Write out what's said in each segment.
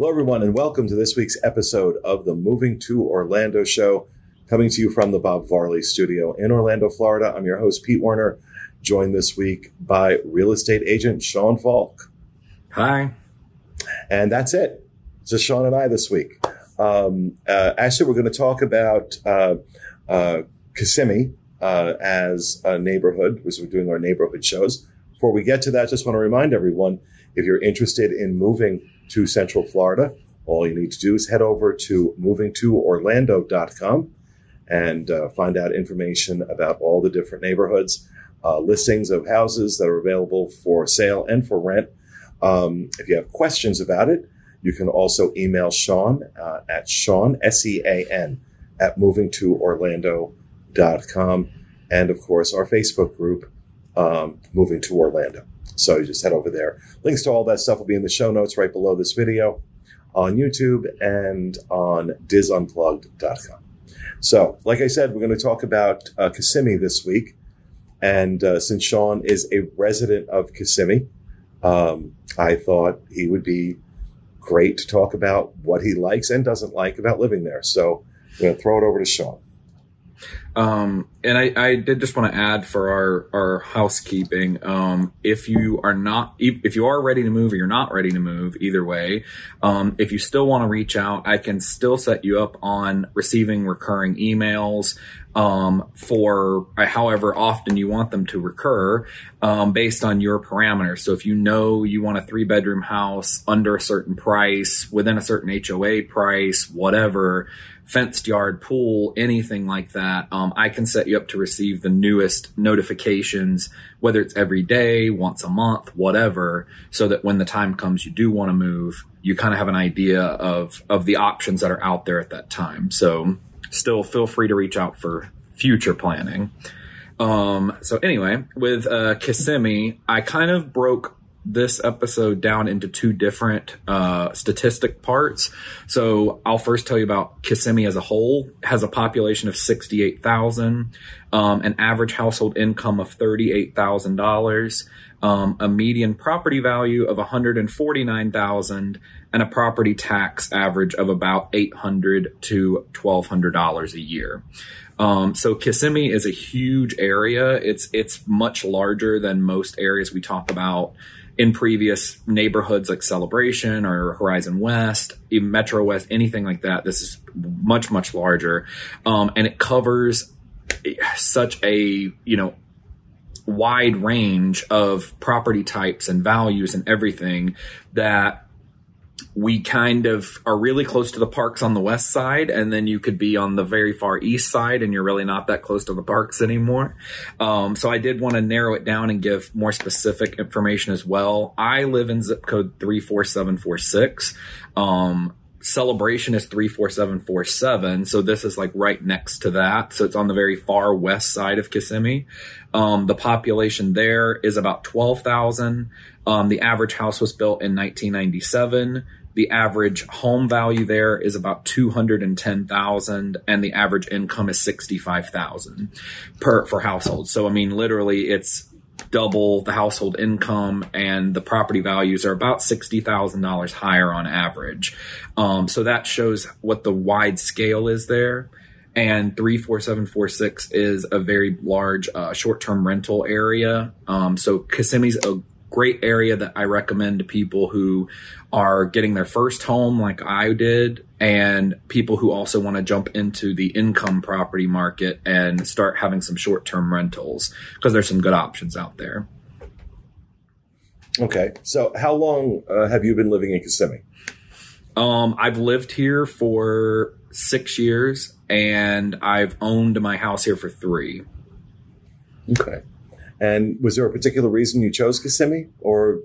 Hello, everyone, and welcome to this week's episode of the Moving to Orlando show, coming to you from the Bob Varley studio in Orlando, Florida. I'm your host, Pete Werner, joined this week by real estate agent Sean Falk. Hi. And that's it. It's just Sean and I this week. Um, uh, actually, we're going to talk about uh, uh, Kissimmee uh, as a neighborhood, because we're doing our neighborhood shows. Before we get to that, just want to remind everyone if you're interested in moving to Central Florida, all you need to do is head over to movingtoorlando.com and uh, find out information about all the different neighborhoods, uh, listings of houses that are available for sale and for rent. Um, if you have questions about it, you can also email Sean uh, at Sean, S E A N, at movingtoorlando.com. And of course, our Facebook group, um, Moving to Orlando. So you just head over there. Links to all that stuff will be in the show notes right below this video on YouTube and on disunplugged.com. So, like I said, we're going to talk about uh, Kissimmee this week. And uh, since Sean is a resident of Kissimmee, um, I thought he would be great to talk about what he likes and doesn't like about living there. So, I'm going to throw it over to Sean. Um, and I, I did just want to add for our, our housekeeping. Um, if you are not, if you are ready to move or you're not ready to move, either way, um, if you still want to reach out, I can still set you up on receiving recurring emails, um, for uh, however often you want them to recur, um, based on your parameters. So if you know you want a three bedroom house under a certain price, within a certain HOA price, whatever, fenced yard, pool, anything like that, um, I can set you up to receive the newest notifications, whether it's every day, once a month, whatever, so that when the time comes you do want to move, you kind of have an idea of of the options that are out there at that time. So still feel free to reach out for future planning. Um, so anyway, with uh, Kissimmee, I kind of broke this episode down into two different uh, statistic parts. So I'll first tell you about Kissimmee as a whole. It has a population of 68,000, um, an average household income of $38,000, um, a median property value of 149,000, and a property tax average of about 800 to $1,200 a year. Um, so Kissimmee is a huge area. It's it's much larger than most areas we talk about in previous neighborhoods like Celebration or Horizon West, even Metro West, anything like that. This is much, much larger. Um, and it covers such a, you know, wide range of property types and values and everything that we kind of are really close to the parks on the west side, and then you could be on the very far east side, and you're really not that close to the parks anymore. Um, so I did want to narrow it down and give more specific information as well. I live in zip code three four seven four six. Um, celebration is 34747 so this is like right next to that so it's on the very far west side of kissimmee um, the population there is about 12000 um, the average house was built in 1997 the average home value there is about 210,000 and the average income is 65,000 per for households. So I mean literally it's double the household income and the property values are about $60,000 higher on average. Um, so that shows what the wide scale is there. And 34746 is a very large uh, short term rental area. Um, so Kissimmee's a great area that I recommend to people who are getting their first home like I did and people who also want to jump into the income property market and start having some short-term rentals because there's some good options out there. Okay. So how long uh, have you been living in Kissimmee? Um, I've lived here for six years and I've owned my house here for three. Okay. And was there a particular reason you chose Kissimmee or?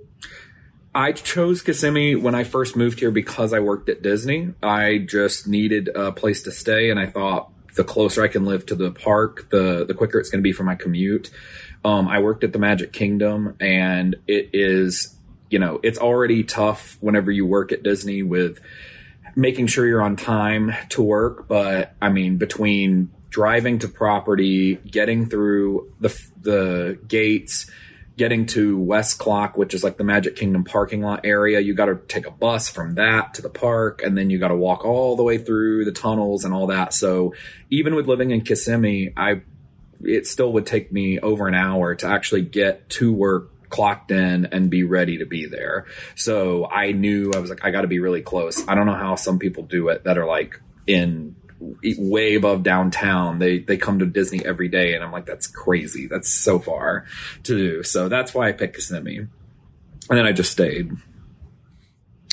I chose Kissimmee when I first moved here because I worked at Disney. I just needed a place to stay and I thought the closer I can live to the park, the, the quicker it's going to be for my commute. Um, I worked at the Magic Kingdom and it is, you know, it's already tough whenever you work at Disney with making sure you're on time to work. But I mean, between driving to property, getting through the the gates, getting to West Clock, which is like the Magic Kingdom parking lot area, you got to take a bus from that to the park, and then you got to walk all the way through the tunnels and all that. So even with living in Kissimmee, I it still would take me over an hour to actually get to work clocked in and be ready to be there. So I knew I was like, I got to be really close. I don't know how some people do it that are like in way above downtown. They they come to Disney every day, and I'm like, that's crazy. That's so far to do. So that's why I picked Kissimmee, and then I just stayed.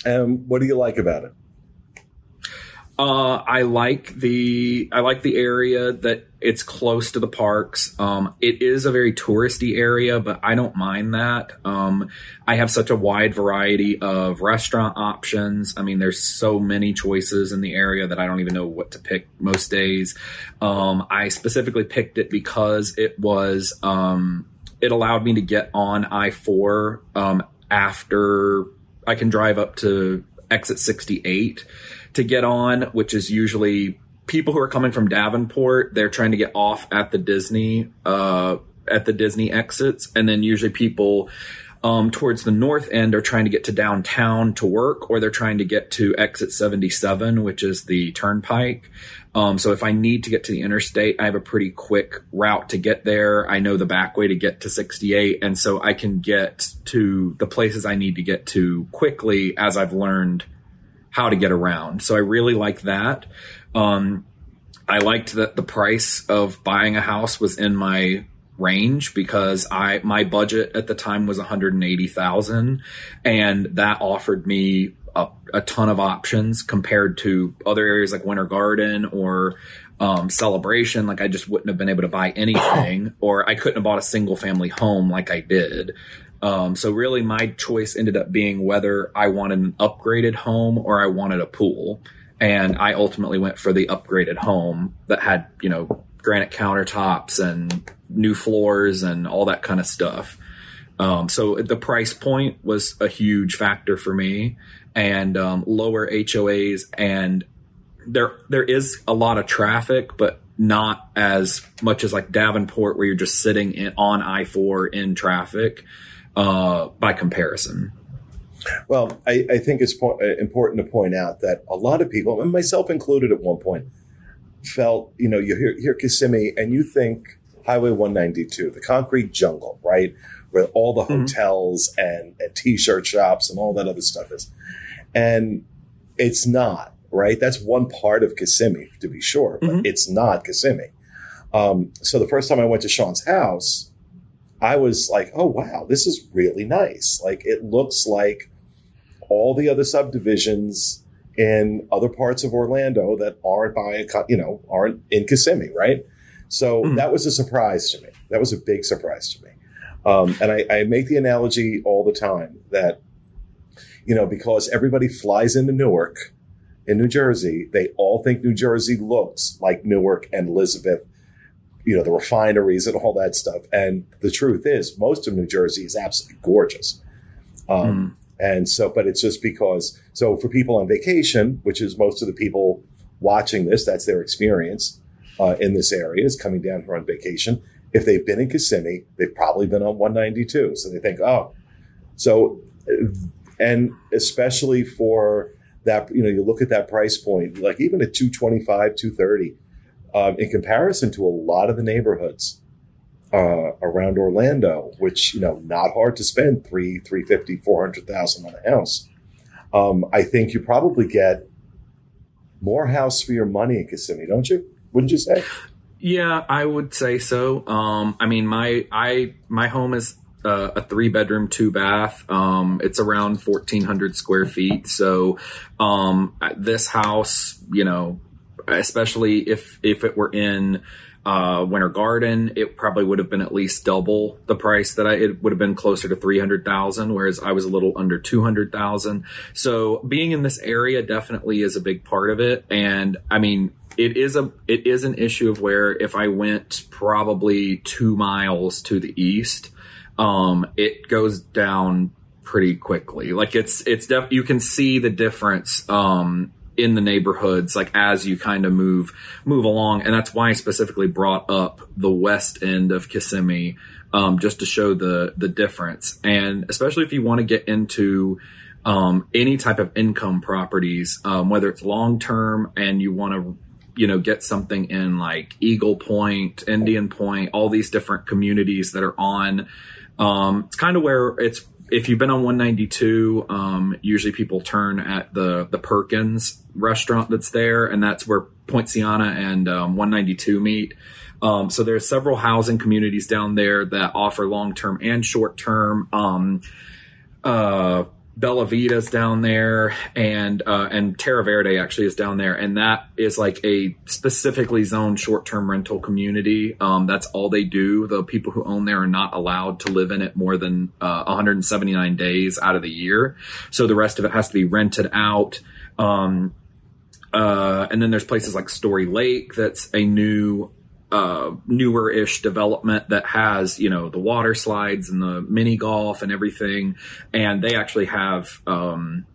And what do you like about it? Uh, I like the I like the area that it's close to the parks. Um, it is a very touristy area, but I don't mind that. Um, I have such a wide variety of restaurant options. I mean, there's so many choices in the area that I don't even know what to pick most days. Um, I specifically picked it because it was um, it allowed me to get on I four um, after I can drive up to exit 68 to get on, which is usually people who are coming from Davenport. They're trying to get off at the Disney, uh, at the Disney exits. And then usually people, um, towards the north end are trying to get to downtown to work, or they're trying to get to exit 77, which is the turnpike. Um, so if I need to get to the interstate, I have a pretty quick route to get there. I know the back way to get to 68. And so I can get to the places I need to get to quickly as I've learned how to get around. So I really like that. Um, I liked that the price of buying a house was in my range because I my budget at the time was 180,000 and that offered me a, a, ton of options compared to other areas like Winter Garden or um, Celebration. Like I just wouldn't have been able to buy anything, or I couldn't have bought a single family home like I did. Um, so really, my choice ended up being whether I wanted an upgraded home or I wanted a pool, and I ultimately went for the upgraded home that had you know granite countertops and new floors and all that kind of stuff. Um, so the price point was a huge factor for me, and um, lower HOAs, and there there is a lot of traffic, but not as much as like Davenport, where you're just sitting in, on I four in traffic uh, by comparison. Well, I, I think it's po- uh, important to point out that a lot of people, and myself included at one point, felt, you know, you hear, hear Kissimmee and you think Highway 192, the concrete jungle, right? Where all the mm-hmm. hotels and, and t shirt shops and all that other stuff is. And it's not, right? That's one part of Kissimmee, to be sure, but mm-hmm. it's not Kissimmee. Um, so the first time I went to Sean's house, I was like, oh, wow, this is really nice. Like, it looks like all the other subdivisions in other parts of Orlando that aren't by, you know, aren't in Kissimmee, right? So mm. that was a surprise to me. That was a big surprise to me. Um, and I, I make the analogy all the time that, you know, because everybody flies into Newark in New Jersey, they all think New Jersey looks like Newark and Elizabeth you know, the refineries and all that stuff. And the truth is, most of New Jersey is absolutely gorgeous. Um, mm. And so, but it's just because, so for people on vacation, which is most of the people watching this, that's their experience uh, in this area is coming down here on vacation. If they've been in Kissimmee, they've probably been on 192. So they think, oh, so, and especially for that, you know, you look at that price point, like even at 225, 230, um, in comparison to a lot of the neighborhoods uh, around Orlando, which you know not hard to spend three, three fifty, four hundred thousand on a house. Um, I think you probably get more house for your money in Kissimmee, don't you? Wouldn't you say? Yeah, I would say so. Um, I mean, my I my home is uh, a three bedroom, two bath. Um, it's around 1400 square feet. So, um, this house, you know, especially if if it were in uh, Winter Garden, it probably would have been at least double the price that I. It would have been closer to three hundred thousand, whereas I was a little under two hundred thousand. So being in this area definitely is a big part of it, and I mean. It is a it is an issue of where if I went probably two miles to the east, um, it goes down pretty quickly. Like it's it's def- you can see the difference um, in the neighborhoods like as you kind of move move along and that's why i specifically brought up the west end of kissimmee um, just to show the the difference. And especially if you want to get into um, any type of income properties, um, whether it's long term and you want to you know get something in like Eagle Point, Indian Point, all these different communities that are on. Um, it's kind of where it's if you've been on 192, um, usually people turn at the the Perkins restaurant that's there, and that's where Poinciana and um, 192 meet. Um, so there's several housing communities down there that offer long term and short term. Um, uh, Bella Vita's down there, and uh, and Terra Verde actually is down there, and that is like a specifically zoned short term rental community. Um, that's all they do. The people who own there are not allowed to live in it more than uh, 179 days out of the year, so the rest of it has to be rented out. Um, uh, and then there's places like Storey Lake that's a new uh, newer ish development that has you know the water slides and the mini golf and everything. And they actually have um,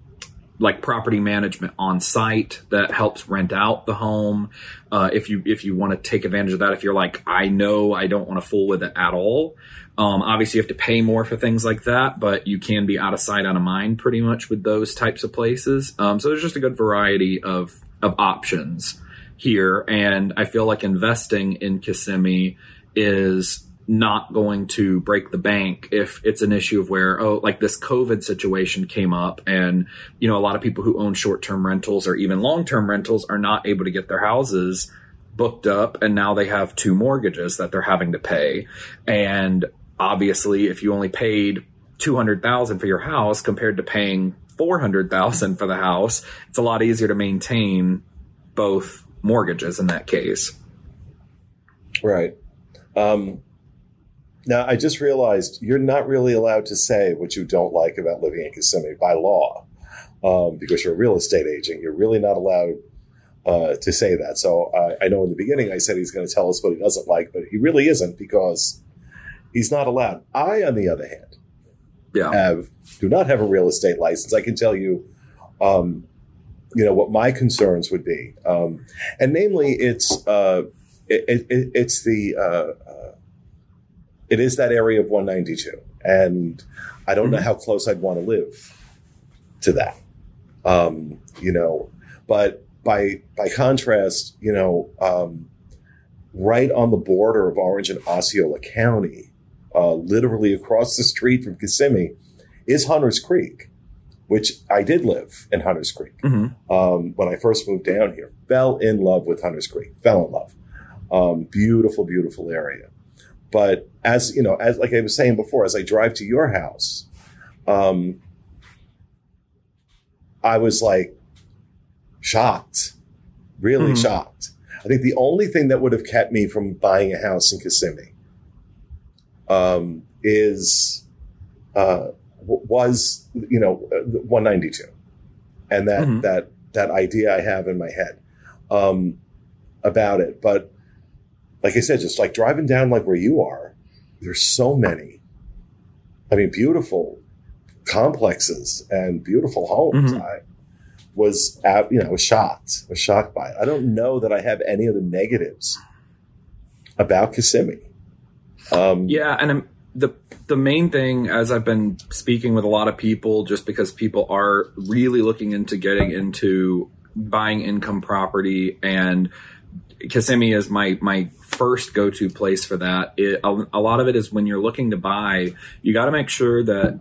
like property management on site that helps rent out the home. Uh, if you if you want to take advantage of that if you're like i know i don't want to fool with it at all um, obviously you have to pay more for things like that but you can be out of sight out of mind pretty much with those types of places. Um, so there's just a good variety of of options here. And I feel like investing in Kissimmee is not going to break the bank if it's an issue of where, oh, like this COVID situation came up and, you know, a lot of people who own short term rentals or even long term rentals are not able to get their houses booked up and now they have two mortgages that they're having to pay. And obviously, if you only paid 200,000 for your house compared to paying 400,000 for the house, it's a lot easier to maintain both mortgages in that case. Right. Um, now, I just realized you're not really allowed to say what you don't like about living in Kissimmee by law, um, because you're a real estate agent. You're really not allowed uh, to say that. So uh, I know in the beginning I said he's going to tell us what he doesn't like, but he really isn't because he's not allowed. I, on the other hand, yeah. have do not have a real estate license. I can tell you um, you know what my concerns would be, um, and namely, it's uh, it, it, it's the uh, uh, it is that area of 192, and I don't mm-hmm. know how close I'd want to live to that. Um, you know, but by by contrast, you know, um, right on the border of Orange and Osceola County, uh, literally across the street from Kissimmee, is Hunters Creek which I did live in Hunters Creek mm-hmm. um, when I first moved down here. Fell in love with Hunters Creek. Fell in love. Um, beautiful, beautiful area. But as you know, as like I was saying before, as I drive to your house, um, I was like shocked, really mm-hmm. shocked. I think the only thing that would have kept me from buying a house in Kissimmee um, is uh, was you know 192 and that mm-hmm. that that idea i have in my head um, about it. But like i said just like driving down like where you are there's so many i mean beautiful complexes and beautiful homes. Mm-hmm. i was at, you know was shocked was shocked by it. I don't know that i have any of the negatives about kissimmee. Um, yeah and I'm, the the main thing as I've been speaking with a lot of people just because people are really looking into getting into buying income property and Kissimmee is my my first go to place for that. It, a, a, lot of it is when you're looking to buy, you got to make sure that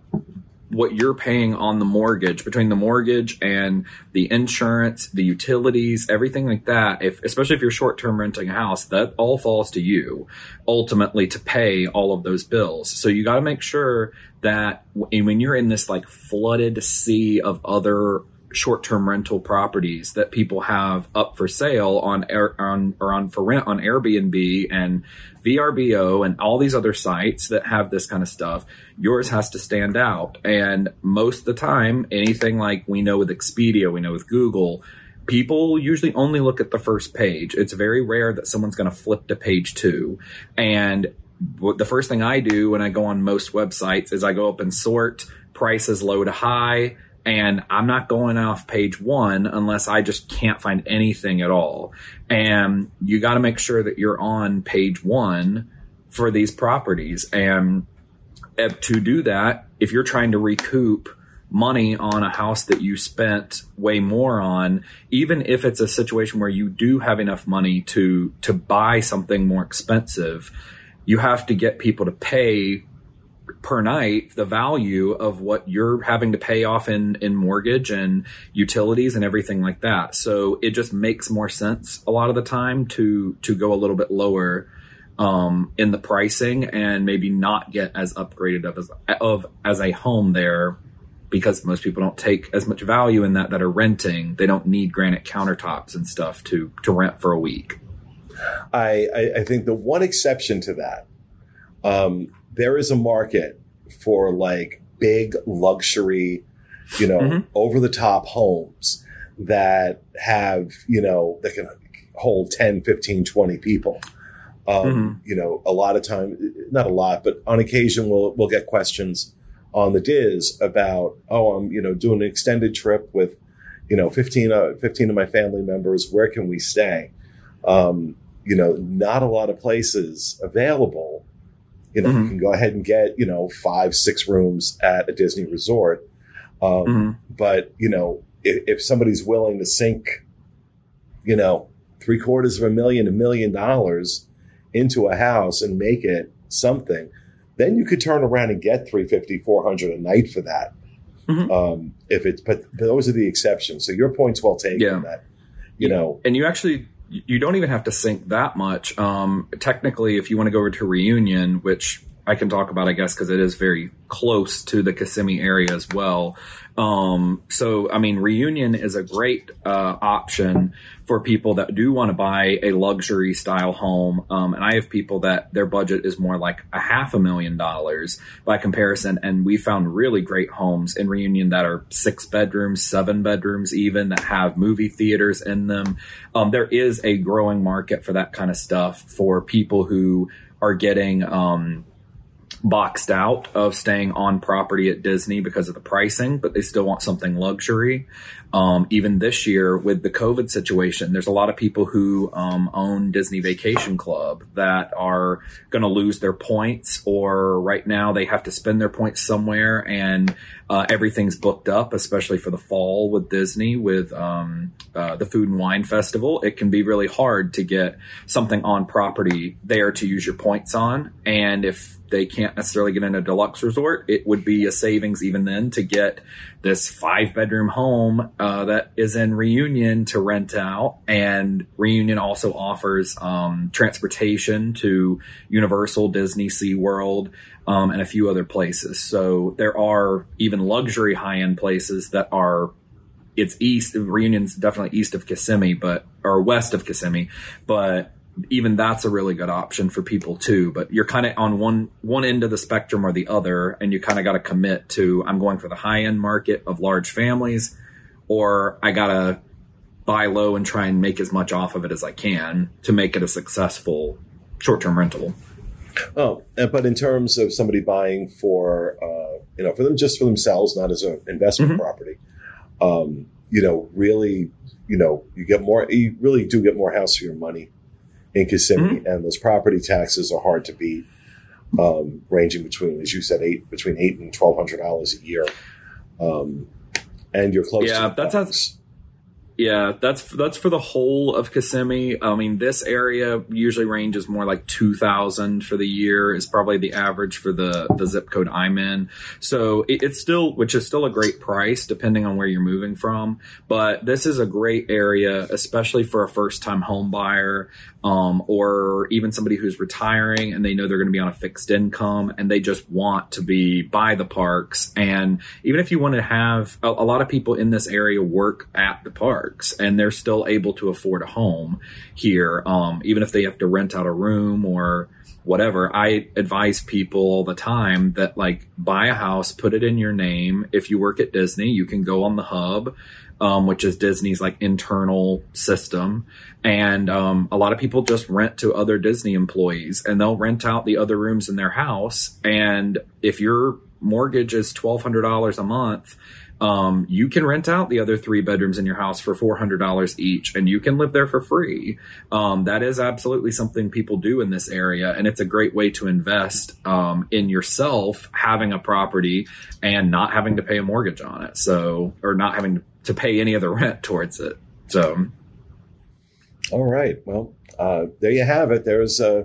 what you're paying on the mortgage between the mortgage and the insurance, the utilities, everything like that. If, especially if you're short term renting a house, that all falls to you ultimately to pay all of those bills. So you got to make sure that when you're in this like flooded sea of other short-term rental properties that people have up for sale on air, on or on for rent on Airbnb and VRBO and all these other sites that have this kind of stuff. Yours has to stand out, and most of the time, anything like we know with Expedia, we know with Google. People usually only look at the first page. It's very rare that someone's going to flip to page two. And the first thing I do when I go on most websites is I go up and sort prices low to high and I'm not going off page one unless I just can't find anything at all. And you got to make sure that you're on page one for these properties. And to do that, if you're trying to recoup money on a house that you spent way more on, even if it's a situation where you do have enough money to to buy something more expensive, you have to get people to pay per night the value of what you're having to pay off in in mortgage and utilities and everything like that. So it just makes more sense a lot of the time to to go a little bit lower um, in the pricing and maybe not get as upgraded of as of as a home there because most people don't take as much value in that that are renting. They don't need granite countertops and stuff to to rent for a week. I, I, I think the one exception to that, um, there is a market for like big luxury, you know, mm-hmm. over the top homes that have, you know, that can hold 10, 15, 20 people. Um, mm-hmm. You know, a lot of time, not a lot, but on occasion we'll, we'll get questions on the DIS about, oh, I'm, you know, doing an extended trip with, you know, 15, uh, 15 of my family members. Where can we stay? Um, you know, not a lot of places available. You know, mm-hmm. you can go ahead and get, you know, five, six rooms at a Disney resort. Um, mm-hmm. But, you know, if, if somebody's willing to sink, you know, three quarters of a million, a million dollars into a house and make it something, then you could turn around and get 350, 400 a night for that. Mm-hmm. Um, if it's, but those are the exceptions. So your point's well taken yeah. that, you know, and you actually, you don't even have to sink that much. Um, technically, if you want to go over to Reunion, which I can talk about, I guess, because it is very close to the Kissimmee area as well. Um, so, I mean, Reunion is a great uh, option for people that do want to buy a luxury style home. Um, and I have people that their budget is more like a half a million dollars by comparison. And we found really great homes in Reunion that are six bedrooms, seven bedrooms, even that have movie theaters in them. Um, there is a growing market for that kind of stuff for people who are getting, um, boxed out of staying on property at Disney because of the pricing, but they still want something luxury. Um, even this year with the COVID situation, there's a lot of people who um, own Disney Vacation Club that are going to lose their points, or right now they have to spend their points somewhere, and uh, everything's booked up, especially for the fall with Disney with um, uh, the Food and Wine Festival. It can be really hard to get something on property there to use your points on, and if they can't necessarily get in a deluxe resort, it would be a savings even then to get this five bedroom home uh, that is in Reunion to rent out. And Reunion also offers um, transportation to Universal, Disney, SeaWorld, um, and a few other places. So there are even luxury high end places that are it's east. Reunion's definitely east of Kissimmee, but or west of Kissimmee, but even that's a really good option for people too. But you're kind of on one one end of the spectrum or the other, and you kind of got to commit to I'm going for the high end market of large families, or I gotta buy low and try and make as much off of it as I can to make it a successful short term rental. Oh, but in terms of somebody buying for uh, you know for them just for themselves, not as an investment mm-hmm. property, um, you know, really, you know, you get more. You really do get more house for your money in Kissimmee, mm-hmm. and those property taxes are hard to beat, um, ranging between, as you said, eight between eight and twelve hundred dollars a year. Um, and you're close. Yeah, that's how, yeah, that's that's for the whole of Kissimmee. I mean, this area usually ranges more like two thousand for the year is probably the average for the the zip code I'm in. So it, it's still, which is still a great price depending on where you're moving from. But this is a great area, especially for a first time home buyer um, or even somebody who's retiring and they know they're going to be on a fixed income and they just want to be by the parks. And even if you want to have a, a lot of people in this area work at the parks and they're still able to afford a home here, um, even if they have to rent out a room or whatever. I advise people all the time that like buy a house, put it in your name. If you work at Disney, you can go on the hub um, which is Disney's like internal system. And um, a lot of people just rent to other Disney employees and they'll rent out the other rooms in their house. And if your mortgage is $1,200 a month, um, you can rent out the other three bedrooms in your house for $400 each and you can live there for free. Um, that is absolutely something people do in this area. And it's a great way to invest um, in yourself having a property and not having to pay a mortgage on it. So, or not having to pay any of the rent towards it. So, all right. Well, uh, there you have it. There's uh,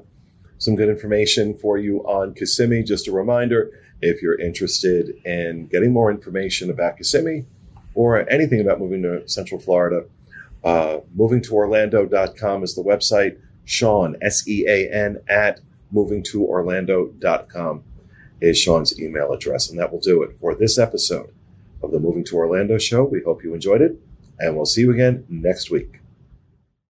some good information for you on Kissimmee. Just a reminder if you're interested in getting more information about Kissimmee or anything about moving to Central Florida, uh, movingtoorlando.com is the website. Sean, S E A N, at movingtoorlando.com is Sean's email address. And that will do it for this episode of the Moving to Orlando show. We hope you enjoyed it, and we'll see you again next week.